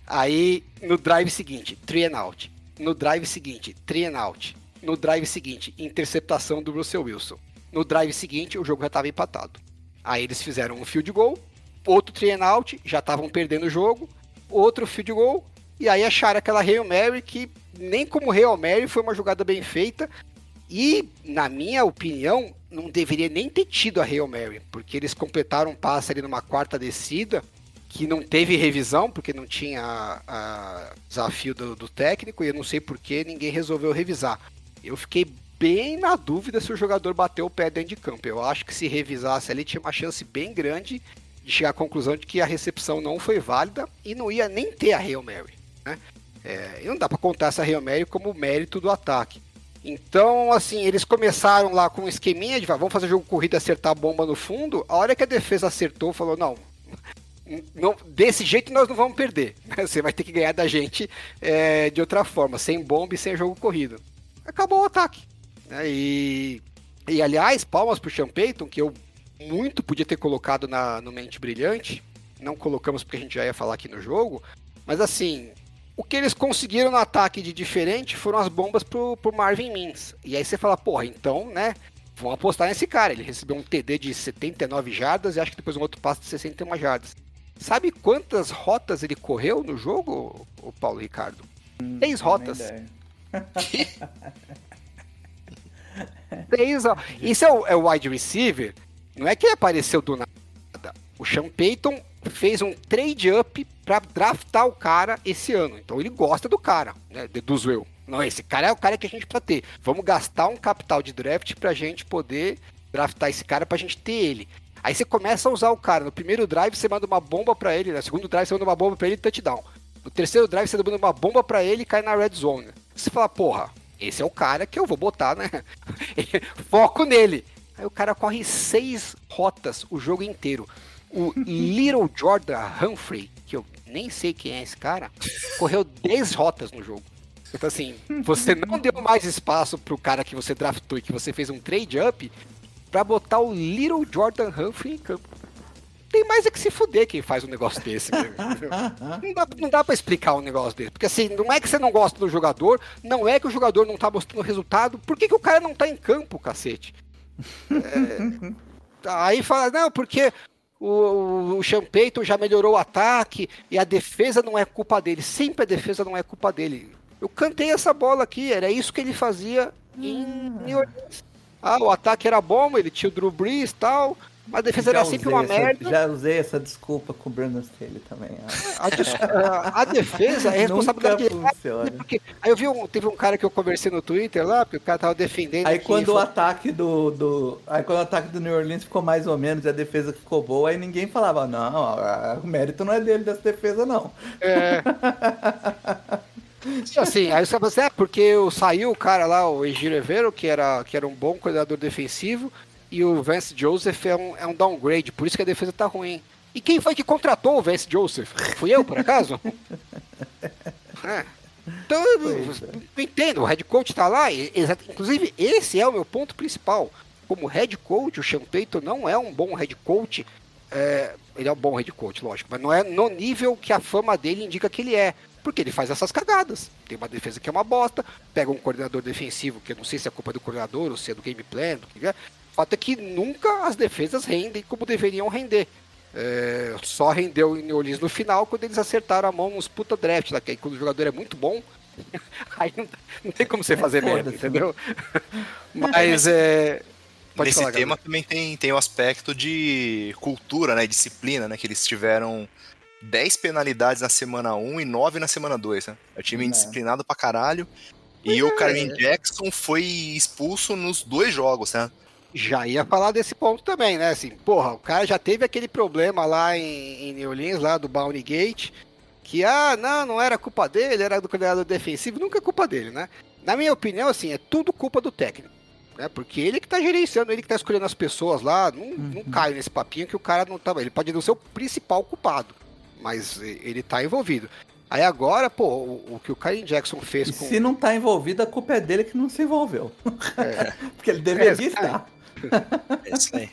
Aí no drive seguinte, three and out. No drive seguinte, three and out. No drive seguinte, interceptação do Russell Wilson. No drive seguinte, o jogo já estava empatado. Aí eles fizeram um field goal, outro three and out, já estavam perdendo o jogo, outro field goal, e aí acharam aquela Hail Mary que nem como Hail Mary foi uma jogada bem feita. E, na minha opinião, não deveria nem ter tido a Hail Mary, porque eles completaram um passe ali numa quarta descida, que não teve revisão, porque não tinha a, a desafio do, do, técnico, e eu não sei por que ninguém resolveu revisar. Eu fiquei bem na dúvida se o jogador bateu o pé dentro de campo. Eu acho que se revisasse ali, tinha uma chance bem grande de chegar à conclusão de que a recepção não foi válida e não ia nem ter a Hail Mary. Né? É, e não dá para contar essa Hail Mary como mérito do ataque. Então, assim, eles começaram lá com um esqueminha de vamos fazer jogo corrido acertar a bomba no fundo. A hora que a defesa acertou, falou: não, não desse jeito nós não vamos perder. Você vai ter que ganhar da gente é, de outra forma, sem bomba e sem jogo corrido. Acabou o ataque. Né? E, e aliás, palmas pro Sean Payton, que eu muito podia ter colocado na, no Mente Brilhante. Não colocamos porque a gente já ia falar aqui no jogo. Mas assim, o que eles conseguiram no ataque de diferente foram as bombas pro, pro Marvin Mims. E aí você fala, porra, então, né? Vamos apostar nesse cara. Ele recebeu um TD de 79 jardas e acho que depois um outro passo de 61 jardas. Sabe quantas rotas ele correu no jogo, o Paulo Ricardo? Hum, Três rotas. Três, ó. Isso é o, é o wide receiver não é que ele apareceu do nada. O Sean Payton fez um trade up para draftar o cara esse ano. Então ele gosta do cara, né? Deduzo eu. Não, esse cara é o cara que a gente precisa ter. Vamos gastar um capital de draft pra gente poder draftar esse cara pra gente ter ele. Aí você começa a usar o cara. No primeiro drive você manda uma bomba para ele, no segundo drive você manda uma bomba para ele touchdown. No terceiro drive você manda uma bomba para ele e cai na red zone. Você fala, porra, esse é o cara que eu vou botar, né? Foco nele. Aí o cara corre seis rotas o jogo inteiro. O Little Jordan Humphrey, que eu nem sei quem é esse cara, correu 10 rotas no jogo. Então, assim, você não deu mais espaço pro cara que você draftou e que você fez um trade up para botar o Little Jordan Humphrey em campo. Tem mais é que se fuder quem faz um negócio desse. não, dá, não dá pra explicar um negócio desse. Porque assim, não é que você não gosta do jogador, não é que o jogador não tá mostrando resultado. Por que, que o cara não tá em campo, cacete? É, aí fala, não, porque o, o Sean Payton já melhorou o ataque e a defesa não é culpa dele. Sempre a defesa não é culpa dele. Eu cantei essa bola aqui, era isso que ele fazia em New Orleans. Ah, o ataque era bom, ele tinha o Drew Brees e tal, a defesa já era sempre uma essa, merda. Já usei essa desculpa com o Brandon Staley também. A, a, a, defesa é responsabilidade dele. Porque, aí eu vi um, teve um cara que eu conversei no Twitter lá, porque o cara tava defendendo. Aí quando o ataque do, do. Aí quando o ataque do New Orleans ficou mais ou menos e a defesa ficou boa, aí ninguém falava, não, o mérito não é dele dessa defesa, não. É. Assim, aí você fala assim, é porque saiu o cara lá, o Egiro Evero, que era, que era um bom coordenador defensivo, e o Vance Joseph é um, é um downgrade, por isso que a defesa tá ruim. E quem foi que contratou o Vance Joseph? Fui eu, por acaso? é. Então, eu, eu entendo, o head coach tá lá, inclusive esse é o meu ponto principal. Como head coach, o Sean Payton não é um bom head coach, é, ele é um bom head coach, lógico, mas não é no nível que a fama dele indica que ele é. Porque ele faz essas cagadas. Tem uma defesa que é uma bosta, pega um coordenador defensivo, que eu não sei se é culpa do coordenador ou se é do game plan, do que é, o fato é que nunca as defesas rendem como deveriam render. É, só rendeu em New Orleans no final quando eles acertaram a mão nos puta draft daqui. Quando o jogador é muito bom, aí não, não tem como você fazer é merda, entendeu? Mas é. Pode Nesse falar, tema também tem, tem o aspecto de cultura, né? Disciplina, né? Que eles tiveram 10 penalidades na semana 1 e 9 na semana 2, né? É um time é. indisciplinado pra caralho. E é. o Karim Jackson foi expulso nos dois jogos, né? Já ia falar desse ponto também, né? Assim, porra, o cara já teve aquele problema lá em, em New Orleans, lá do Bounty Gate, que, ah, não, não era culpa dele, era do coordenador defensivo, nunca é culpa dele, né? Na minha opinião, assim, é tudo culpa do técnico. Né? Porque ele que tá gerenciando, ele que tá escolhendo as pessoas lá, não, uhum. não cai nesse papinho que o cara não tá. Ele pode não ser o principal culpado, mas ele tá envolvido. Aí agora, pô, o, o que o Karen Jackson fez e com. Se não tá envolvido, a culpa é dele que não se envolveu. É. Porque ele deveria é, estar. É isso aí.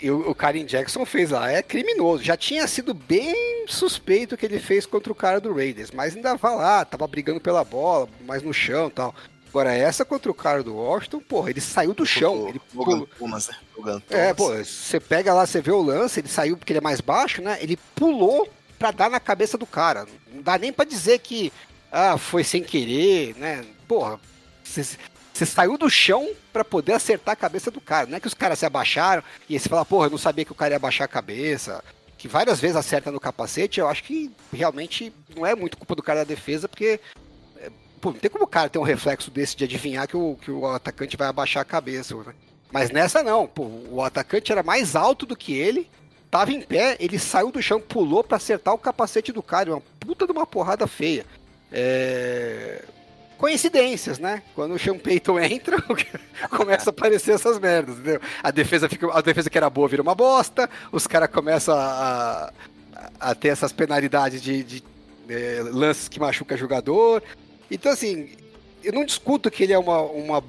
E o, o Karen Jackson fez lá, é criminoso. Já tinha sido bem suspeito que ele fez contra o cara do Raiders, mas ainda vai lá, tava brigando pela bola, mais no chão e tal. Agora, essa contra o cara do Washington, porra, ele saiu do chão. Ele pulou. Pumas, né? É, pô, você pega lá, você vê o lance, ele saiu porque ele é mais baixo, né? Ele pulou pra dar na cabeça do cara. Não dá nem pra dizer que ah, foi sem querer, né? Porra, você saiu do chão para poder acertar a cabeça do cara. Não é que os caras se abaixaram e você fala, porra, eu não sabia que o cara ia abaixar a cabeça. Que várias vezes acerta no capacete, eu acho que realmente não é muito culpa do cara da defesa, porque é, pô, não tem como o cara ter um reflexo desse de adivinhar que o, que o atacante vai abaixar a cabeça. Né? Mas nessa não, pô, o atacante era mais alto do que ele, tava em pé, ele saiu do chão, pulou para acertar o capacete do cara, uma puta de uma porrada feia. É coincidências, né? Quando o Sean Payton entra, começa a aparecer essas merdas, entendeu? A defesa, fica, a defesa que era boa vira uma bosta, os caras começam a, a, ter essas penalidades de, de, de, é, lances que machuca jogador. Então, assim, eu não discuto que ele é uma, uma,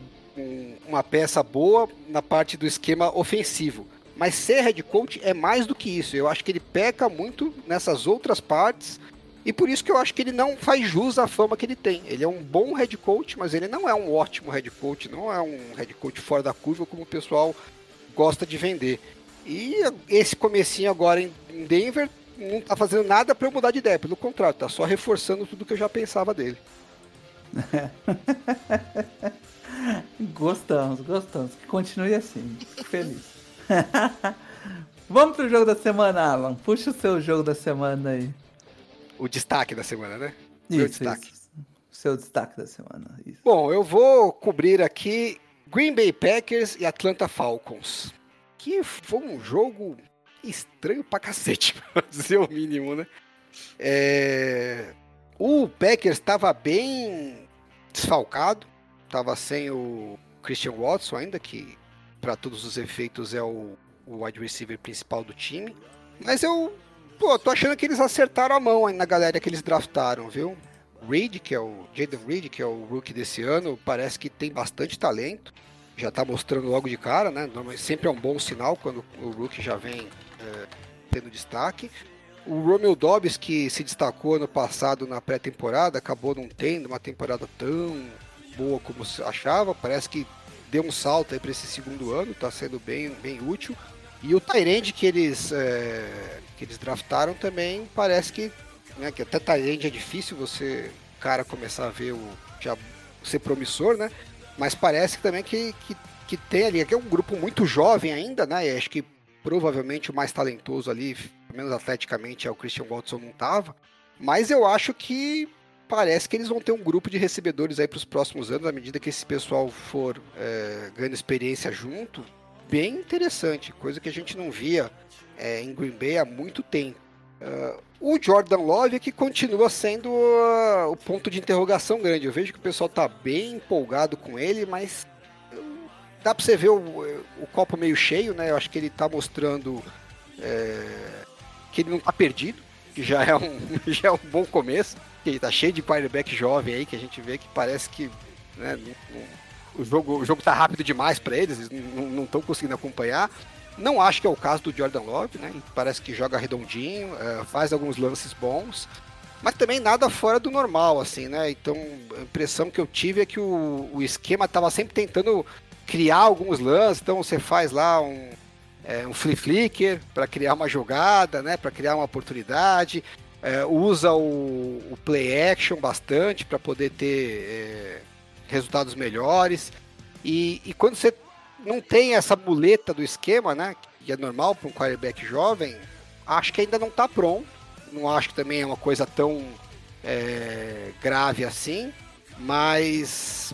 uma peça boa na parte do esquema ofensivo. Mas ser head coach é mais do que isso. Eu acho que ele peca muito nessas outras partes e por isso que eu acho que ele não faz jus à fama que ele tem. Ele é um bom head coach, mas ele não é um ótimo head coach, não é um head coach fora da curva como o pessoal gosta de vender. E esse comecinho agora em Denver não tá fazendo nada para eu mudar de ideia, pelo contrário, tá só reforçando tudo que eu já pensava dele. gostamos, gostamos. Que continue assim. Feliz. Vamos pro jogo da semana, Alan. Puxa o seu jogo da semana aí o destaque da semana, né? Isso, Meu destaque. Isso. Seu destaque da semana. Isso. Bom, eu vou cobrir aqui Green Bay Packers e Atlanta Falcons. Que foi um jogo estranho pra cacete, pra dizer o mínimo, né? É... O Packers estava bem desfalcado, estava sem o Christian Watson ainda, que para todos os efeitos é o, o wide receiver principal do time. Mas eu Pô, tô achando que eles acertaram a mão aí na galera que eles draftaram, viu? Reed, que é o Jaden Reed, que é o rookie desse ano, parece que tem bastante talento. Já tá mostrando logo de cara, né? Sempre é um bom sinal quando o rookie já vem é, tendo destaque. O Romeo Dobbs, que se destacou ano passado na pré-temporada, acabou não tendo uma temporada tão boa como se achava. Parece que deu um salto aí para esse segundo ano, tá sendo bem, bem útil. E o Tyrande que eles é, que eles draftaram também parece que, né, que até Tyrande é difícil você, cara, começar a ver o já ser promissor, né? Mas parece também que, que, que tem ali, que é um grupo muito jovem ainda, né? E acho que provavelmente o mais talentoso ali, pelo menos atleticamente, é o Christian Watson não tava. Mas eu acho que parece que eles vão ter um grupo de recebedores aí para os próximos anos, à medida que esse pessoal for é, ganhando experiência junto, bem interessante, coisa que a gente não via é, em Green Bay há muito tempo. Uh, o Jordan Love é que continua sendo uh, o ponto de interrogação grande. Eu vejo que o pessoal está bem empolgado com ele, mas dá para você ver o, o, copo meio cheio, né? Eu acho que ele está mostrando é, que ele não está perdido, que já é um, já é um bom começo. Ele está cheio de quarterback jovem aí, que a gente vê que parece que né, não, não, o jogo o jogo tá rápido demais para eles, eles não estão conseguindo acompanhar. Não acho que é o caso do Jordan Love, né? Parece que joga redondinho, é, faz alguns lances bons, mas também nada fora do normal, assim, né? Então a impressão que eu tive é que o, o esquema estava sempre tentando criar alguns lances, então você faz lá um, é, um flip flicker para criar uma jogada, né? Para criar uma oportunidade. É, usa o, o, play action bastante para poder ter é, resultados melhores. E, e, quando você não tem essa muleta do esquema, né? Que é normal para um quarterback jovem, acho que ainda não está pronto. Não acho que também é uma coisa tão é, grave assim. Mas,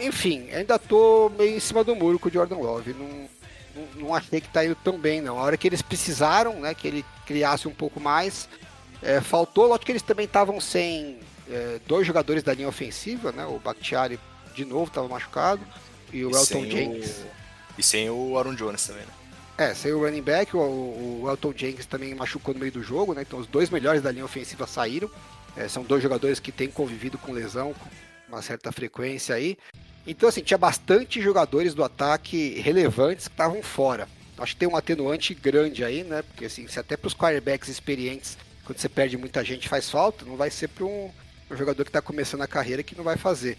enfim, ainda tô meio em cima do muro com o Jordan Love. Não, não, não achei que tá indo tão bem, não. A hora que eles precisaram, né? Que ele criasse um pouco mais, É, faltou, lógico que eles também estavam sem é, dois jogadores da linha ofensiva, né? O Bakhtiari de novo estava machucado e o E Elton Jenkins. o- E sem o Aaron Jones também, né? É, sem o running back, o, o Elton Jenkins também machucou no meio do jogo, né? Então os dois melhores da linha ofensiva saíram. É, são dois jogadores que têm convivido com lesão com uma certa frequência aí. Então, assim, tinha bastante jogadores do ataque relevantes que estavam fora. Acho que tem um atenuante grande aí, né? Porque, assim, se até para os quarterbacks experientes, quando você perde muita gente, faz falta, não vai ser para um, um jogador que está começando a carreira que não vai fazer.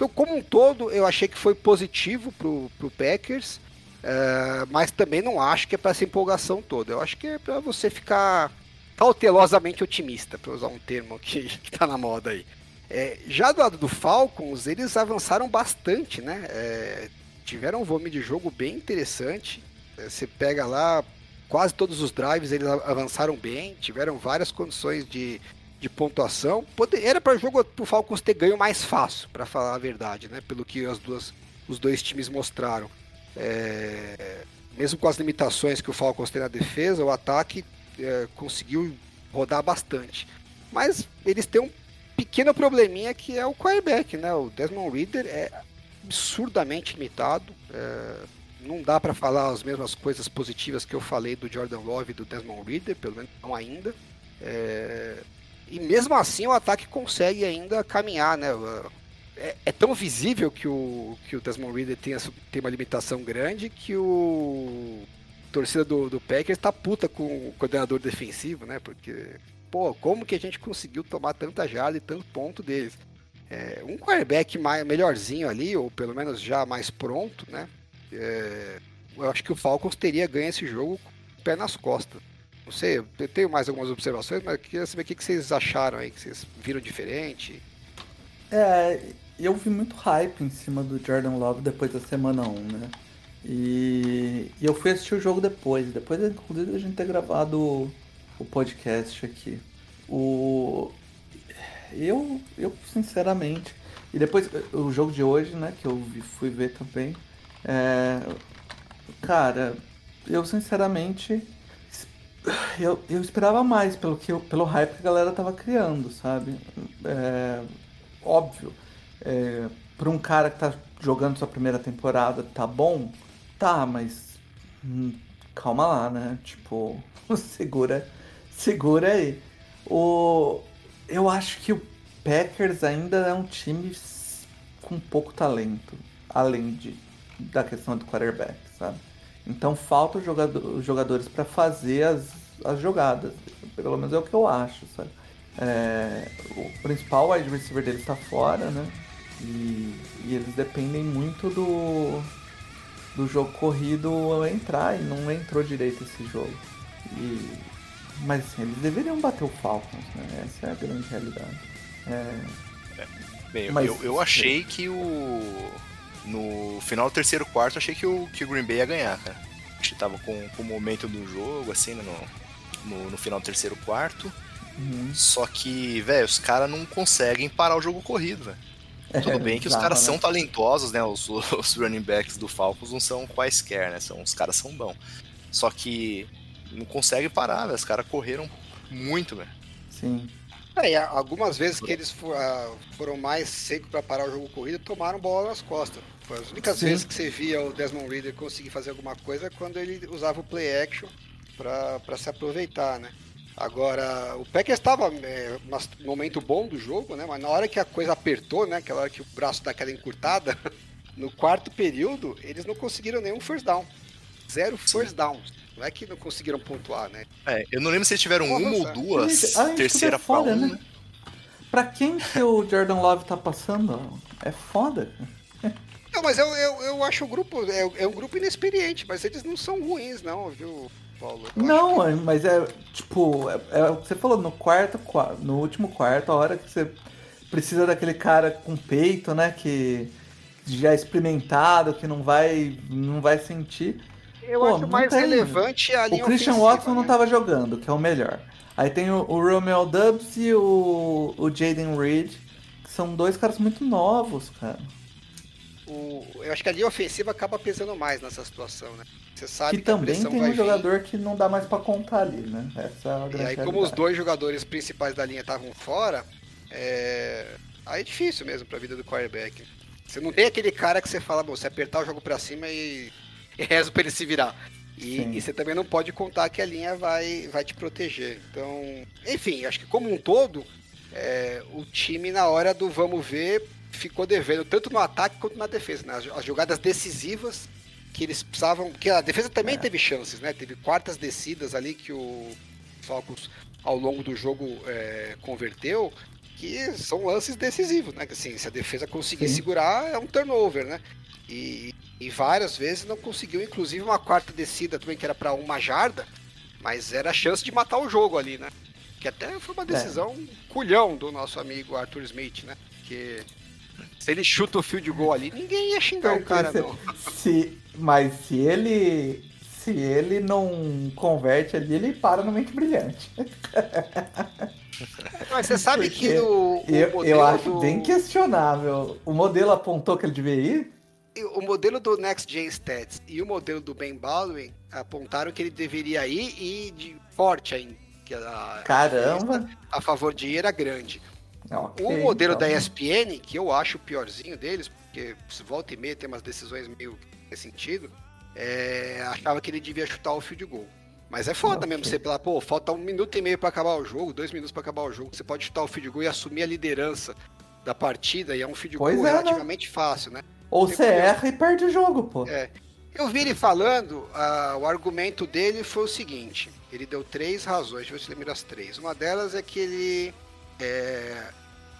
Então, como um todo, eu achei que foi positivo pro, pro Packers. É, mas também não acho que é para essa empolgação toda. Eu acho que é para você ficar cautelosamente otimista, para usar um termo que, que tá na moda aí. É, já do lado do Falcons, eles avançaram bastante, né? É, tiveram um volume de jogo bem interessante. É, você pega lá, quase todos os drives eles avançaram bem, tiveram várias condições de, de pontuação. Poder, era para o jogo pro Falcons ter ganho mais fácil, para falar a verdade, né? Pelo que as duas, os dois times mostraram. É, mesmo com as limitações que o Falcons tem na defesa, o ataque é, conseguiu rodar bastante. Mas eles têm um pequeno probleminha que é o quarterback, né? O Desmond Reader é absurdamente limitado. é, não dá para falar as mesmas coisas positivas que eu falei do Jordan Love e do Desmond Reader, pelo menos não ainda. É, e mesmo assim o ataque consegue ainda caminhar, né? É, é tão visível que o, que o Desmond Reader tem, tem uma limitação grande que o torcida do, do Packers tá puta com o coordenador defensivo, né? Porque, pô, como que a gente conseguiu tomar tanta jarda e tanto ponto deles? É, um quarterback mais, melhorzinho ali, ou pelo menos já mais pronto, né? É, eu acho que o Falcons teria ganho esse jogo com o pé nas costas. Não sei, eu tenho mais algumas observações, mas queria saber o que vocês acharam aí, que vocês viram diferente. É, eu vi muito hype em cima do Jordan Love depois da semana 1, né? E, e eu fui assistir o jogo depois, depois inclusive a gente ter gravado o, o podcast aqui. O, eu, eu sinceramente, e depois o jogo de hoje, né, que eu vi- fui ver também, é, cara, eu sinceramente eu, eu esperava mais pelo que pelo hype que a galera tava criando, sabe? É, óbvio, é, para um cara que tá jogando sua primeira temporada, tá bom? Tá, mas hum, calma lá, né? Tipo, segura, segura aí. O, eu acho que o Packers ainda é um time com pouco talento, além de, da questão do quarterback, sabe? Então falta os jogador- jogadores para fazer as, as jogadas, pelo menos é o que eu acho, sabe? É, o principal wide receiver deles está fora, né? E, e eles dependem muito do, do jogo corrido entrar e não entrou direito esse jogo. E, mas assim, eles deveriam bater o Falcons, né? Essa é a grande realidade. É, Bem, eu- Mas- eu, eu achei que o. No final do terceiro quarto, achei que o, que o Green Bay ia ganhar, cara. Acho que tava com, com o momento do jogo, assim, né, no, no, no final do terceiro quarto. uhum. Só que, velho, os caras não conseguem parar o jogo corrido, velho. Tudo É, bem que os caras né? são talentosos, né? Os, os running backs do Falcons não são quaisquer, né? São, os caras são bons. Só que não conseguem parar, velho. Os caras correram muito, velho. Sim. É, algumas vezes que eles fo- ah, foram mais secos para parar o jogo corrido, tomaram bola nas costas. Foi as únicas Sim. vezes que você via o Desmond Reader conseguir fazer alguma coisa é quando ele usava o play action para se aproveitar, né? Agora, o Packers estava é, num momento bom do jogo, né? Mas na hora que a coisa apertou, né? Aquela hora que o braço dá aquela encurtada, no quarto período, eles não conseguiram nenhum first down. Zero first downs. Não é que não conseguiram pontuar, né? É, eu não lembro se eles tiveram Porra, uma ou duas, ah, isso terceira é pra foda, um, né? né? Pra quem que o Jordan Love tá passando? É foda. Não, mas eu, eu, eu acho o grupo. É, é um grupo inexperiente, mas eles não são ruins, não, viu, Paulo? Eu Não, é- mas é tipo, é, é o que você falou, no quarto, qua- no último quarto, a hora que você precisa daquele cara com peito, né, que já é experimentado, que não vai, não vai sentir. Eu Pô, acho não mais tem. relevante a O linha Christian ofensiva, Watson não né? tava jogando, que é o melhor. Aí tem o, o Romeo Dubs e o, o Jaden Reed, que são dois caras muito novos, cara. O- eu acho que a linha ofensiva acaba pesando mais nessa situação, né? Você sabe Que que, a também tem um vir. jogador que não dá mais pra contar ali, né? Essa é a E aí, como os dois jogadores principais da linha estavam fora, é... aí é difícil mesmo pra vida do quarterback. Você não tem aquele cara que você fala, bom, você apertar o jogo pra cima e, e reza pra ele se virar. E, e você também não pode contar que a linha vai, vai te proteger. Então, enfim, acho que como um todo, é, o time na hora do vamos ver ficou devendo tanto no ataque quanto na defesa. Né? As, as jogadas decisivas que eles precisavam. Porque a defesa também teve chances, né? Teve quartas descidas ali que o Falcons ao longo do jogo é, converteu, que são lances decisivos, né? Que assim, se a defesa conseguir Sim. segurar, é um turnover, né? E, e várias vezes não conseguiu, inclusive uma quarta descida também, que era para uma jarda, mas era a chance de matar o jogo ali, né? Que até foi uma decisão culhão do nosso amigo Arthur Smith, né? Que se ele chuta o field goal ali, ninguém ia xingar o cara, não. Se, mas se ele. Se ele não converte ali, ele para no mente brilhante. Mas você sabe Porque que o, o Eu, modelo eu acho do... bem questionável. O modelo apontou que ele devia ir? o modelo do Next Gen Stats e o modelo do Ben Baldwin apontaram que ele deveria ir e de forte ainda. A, Caramba! a favor de ir era grande. Ok, O modelo então. da ESPN, que eu acho o piorzinho deles, porque se volta e meia tem umas decisões meio nesse sentido, é, achava que ele devia chutar o field goal. Mas é foda Ok. mesmo você falar, pô, falta um minuto e meio pra acabar o jogo, dois minutos pra acabar o jogo. Você pode chutar o field goal e assumir a liderança da partida, e é um Pois goal é, né? relativamente fácil, né? Ou você erra e perde o jogo, pô. É. Eu vi ele falando, ah, o argumento dele foi o seguinte: ele deu três razões, deixa eu ver se lembro as três. Uma delas é que ele é,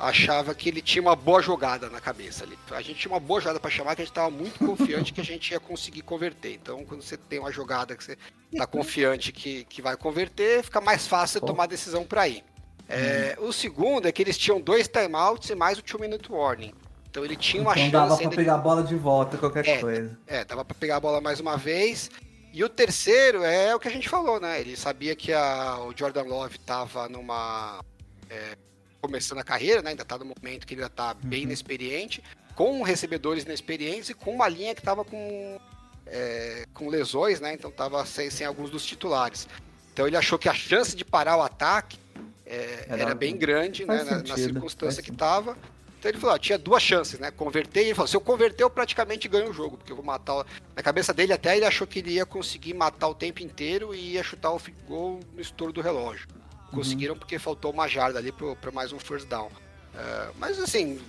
achava que ele tinha uma boa jogada na cabeça ali. A gente tinha uma boa jogada para chamar, que a gente estava muito confiante que a gente ia conseguir converter. Então, quando você tem uma jogada que você está confiante que, que vai converter, fica mais fácil tomar a decisão para ir. É, O segundo é que eles tinham dois timeouts e mais o two-minute warning. Então ele tinha uma Então chance dava pra ainda de pegar a bola de volta, qualquer É. coisa. é, dava pra pegar a bola mais uma vez. E o terceiro é o que a gente falou, né? Ele sabia que a- o Jordan Love tava numa. é, começando a carreira, né? Ainda tá no momento que ele ainda tá bem inexperiente, com recebedores inexperientes e com uma linha que tava com, é, com lesões, né? Então tava sem, sem alguns dos titulares. Então ele achou que a chance de parar o ataque é, Era- era, bem grande, né? Na, na circunstância que tava. Então ele falou, ó, tinha duas chances, né? Converter, e ele falou, se eu converter, eu praticamente ganho o jogo, porque eu vou matar. o- Na cabeça dele até ele achou que ele ia conseguir matar o tempo inteiro e ia chutar o goal no estouro do relógio. Conseguiram porque faltou uma jarda ali para mais um first down. É, mas assim,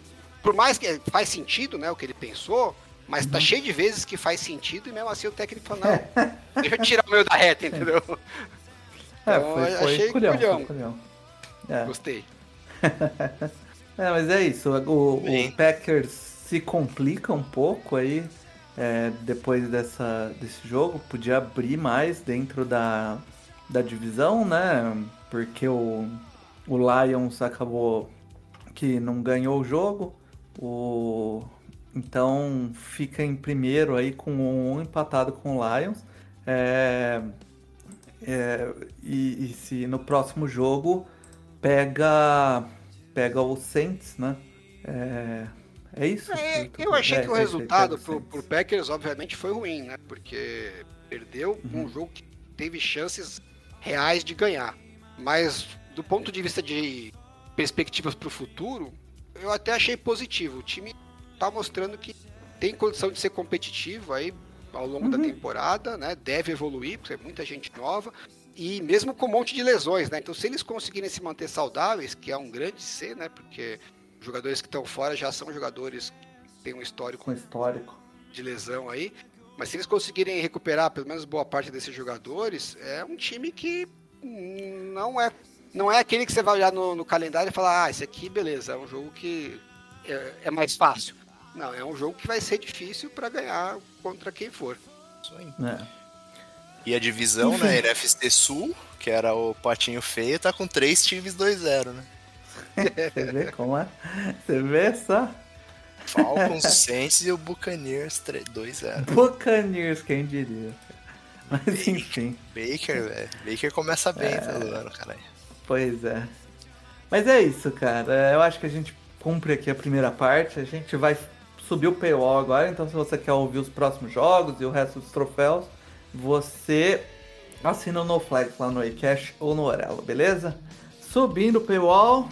por mais que faz sentido, né, o que ele pensou, mas tá cheio de vezes que faz sentido e mesmo assim o técnico falou, não, deixa eu tirar o meio da reta, entendeu? É, Então, foi, foi achei culhão, culhão. foi culhão. É. Gostei. É, mas é isso. O, o. Packers se complica um pouco aí é, depois dessa, desse jogo. Podia abrir mais dentro da, da divisão, né? Porque o, o Lions acabou que não ganhou o jogo. O, então fica em primeiro aí com um empatado com o Lions. É, é, e, e se no próximo jogo pega pega o Saints, né? É, é isso? É, eu achei que o resultado pro, pro Packers, obviamente, foi ruim, né? Porque perdeu Uhum. um jogo que teve chances reais de ganhar. Mas do ponto de vista de perspectivas pro futuro, eu até achei positivo. O time tá mostrando que tem condição de ser competitivo aí ao longo da Uhum. temporada, né? Deve evoluir, porque é muita gente nova. E mesmo com um monte de lesões, né? Então, se eles conseguirem se manter saudáveis, que é um grande ser, né? Porque os jogadores que estão fora já são jogadores que têm um histórico com histórico. de lesão aí. Mas se eles conseguirem recuperar pelo menos boa parte desses jogadores, é um time que não é não é aquele que você vai olhar no, no calendário e falar, ah, esse aqui, beleza, é um jogo que é, é mais fácil. Não, é um jogo que vai ser difícil para ganhar contra quem for. Isso aí. né? E a divisão, Enfim. né, NFC Sul, que era o patinho feio, tá com três times 2-0, né? Você vê como é? Você vê só? Falcons, Saints e o Buccaneers 3 2-0. Buccaneers, quem diria. Mas enfim, Baker, velho. Baker começa bem É. todo ano, caralho. pois é. Mas é isso, cara. Eu acho que a gente cumpre aqui a primeira parte. A gente vai subir o paywall agora, então se você quer ouvir os próximos jogos e o resto dos troféus, você assina o NoFlex lá no iCash ou no Orelo, beleza? Subindo o paywall.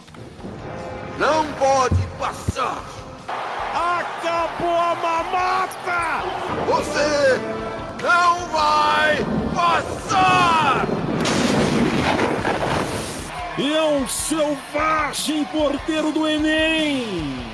Não pode passar! Acabou a mamata! Você não vai passar! É um selvagem porteiro do Enem!